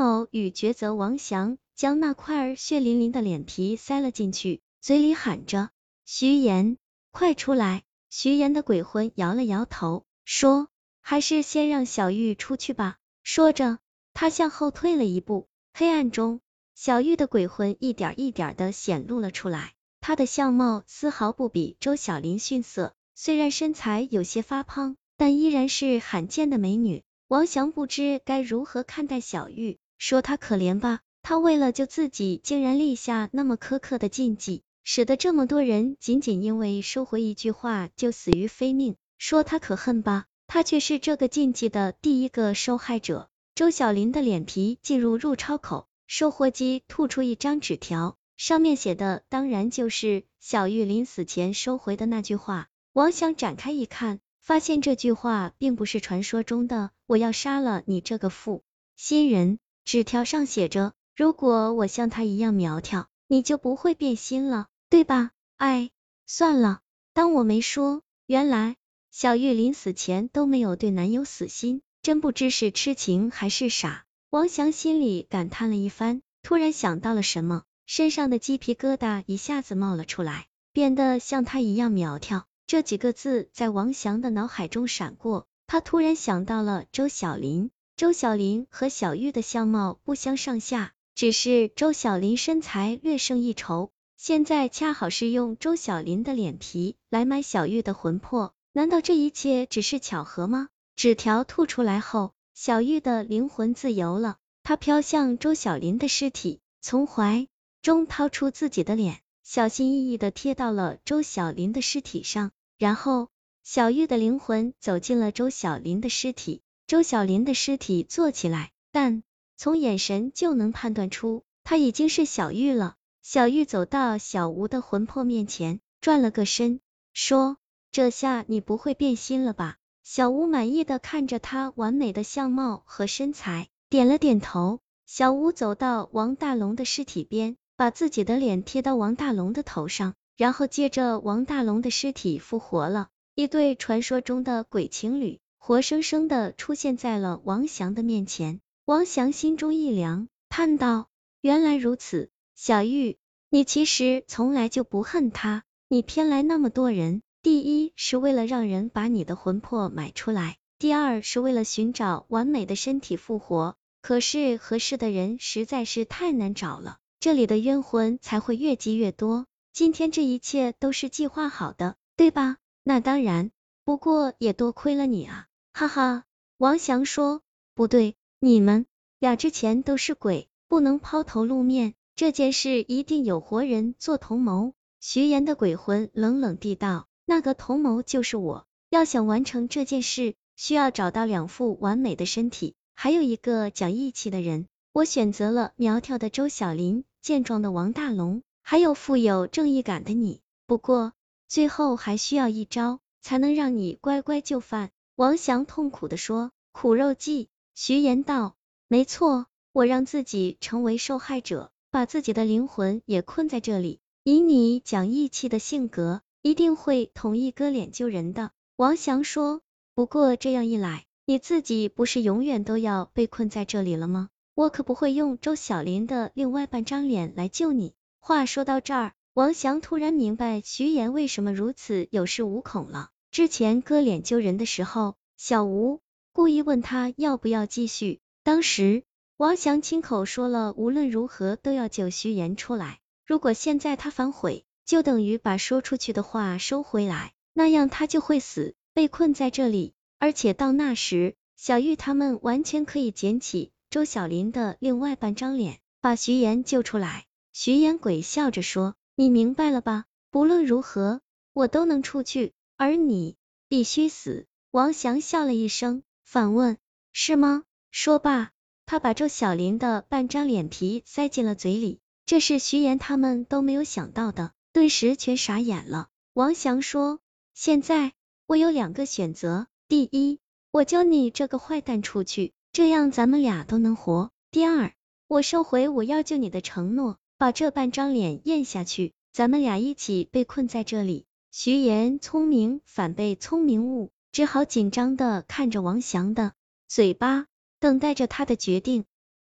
某与抉择王祥将那块血淋淋的脸皮塞了进去，嘴里喊着：“徐岩，快出来！”徐岩的鬼魂摇了摇头，说：“还是先让小玉出去吧。”说着，他向后退了一步。黑暗中，小玉的鬼魂一点一点的显露了出来。她的相貌丝毫不比周小林逊色，虽然身材有些发胖，但依然是罕见的美女。王祥不知该如何看待小玉，说他可怜吧，他为了救自己，竟然立下那么苛刻的禁忌。使得这么多人仅仅因为收回一句话就死于非命，说他可恨吧，他却是这个禁忌的第一个受害者。周小林的脸皮进入入钞口，售货机吐出一张纸条，上面写的当然就是小玉临死前收回的那句话。王想展开一看，发现这句话并不是传说中的“我要杀了你这个负心人”。纸条上写着：“如果我像他一样苗条。”你就不会变心了，对吧？哎，算了，当我没说。原来小玉临死前都没有对男友死心，真不知是痴情还是傻。王翔心里感叹了一番，突然想到了什么，身上的鸡皮疙瘩一下子冒了出来，变得像他一样苗条。这几个字在王翔的脑海中闪过，他突然想到了周小林。周小林和小玉的相貌不相上下。只是周小林身材略胜一筹，现在恰好是用周小林的脸皮来买小玉的魂魄，难道这一切只是巧合吗？纸条吐出来后，小玉的灵魂自由了，她飘向周小林的尸体，从怀中掏出自己的脸，小心翼翼的贴到了周小林的尸体上，然后小玉的灵魂走进了周小林的尸体，周小林的尸体坐起来，但。从眼神就能判断出，他已经是小玉了。小玉走到小吴的魂魄面前，转了个身，说：“这下你不会变心了吧？”小吴满意的看着他完美的相貌和身材，点了点头。小吴走到王大龙的尸体边，把自己的脸贴到王大龙的头上，然后接着王大龙的尸体复活了。一对传说中的鬼情侣，活生生的出现在了王祥的面前。王祥心中一凉，叹道：“原来如此，小玉，你其实从来就不恨他，你偏来那么多人，第一是为了让人把你的魂魄买出来，第二是为了寻找完美的身体复活。可是合适的人实在是太难找了，这里的冤魂才会越积越多。今天这一切都是计划好的，对吧？那当然，不过也多亏了你啊，哈哈。”王祥说：“不对。”你们俩之前都是鬼，不能抛头露面。这件事一定有活人做同谋。徐岩的鬼魂冷冷地道：“那个同谋就是我。要想完成这件事，需要找到两副完美的身体，还有一个讲义气的人。我选择了苗条的周小林、健壮的王大龙，还有富有正义感的你。不过最后还需要一招，才能让你乖乖就范。”王翔痛苦的说：“苦肉计。”徐岩道：“没错，我让自己成为受害者，把自己的灵魂也困在这里。以你讲义气的性格，一定会同意割脸救人的。”王翔说：“不过这样一来，你自己不是永远都要被困在这里了吗？我可不会用周小林的另外半张脸来救你。”话说到这儿，王翔突然明白徐岩为什么如此有恃无恐了。之前割脸救人的时候，小吴。故意问他要不要继续。当时王翔亲口说了，无论如何都要救徐岩出来。如果现在他反悔，就等于把说出去的话收回来，那样他就会死，被困在这里。而且到那时，小玉他们完全可以捡起周小林的另外半张脸，把徐岩救出来。徐岩鬼笑着说：“你明白了吧？不论如何，我都能出去，而你必须死。”王翔笑了一声。反问是吗？说罢，他把周小林的半张脸皮塞进了嘴里。这是徐岩他们都没有想到的，顿时全傻眼了。王翔说：“现在我有两个选择，第一，我救你这个坏蛋出去，这样咱们俩都能活；第二，我收回我要救你的承诺，把这半张脸咽下去，咱们俩一起被困在这里。”徐岩聪明反被聪明误。只好紧张的看着王翔的嘴巴，等待着他的决定。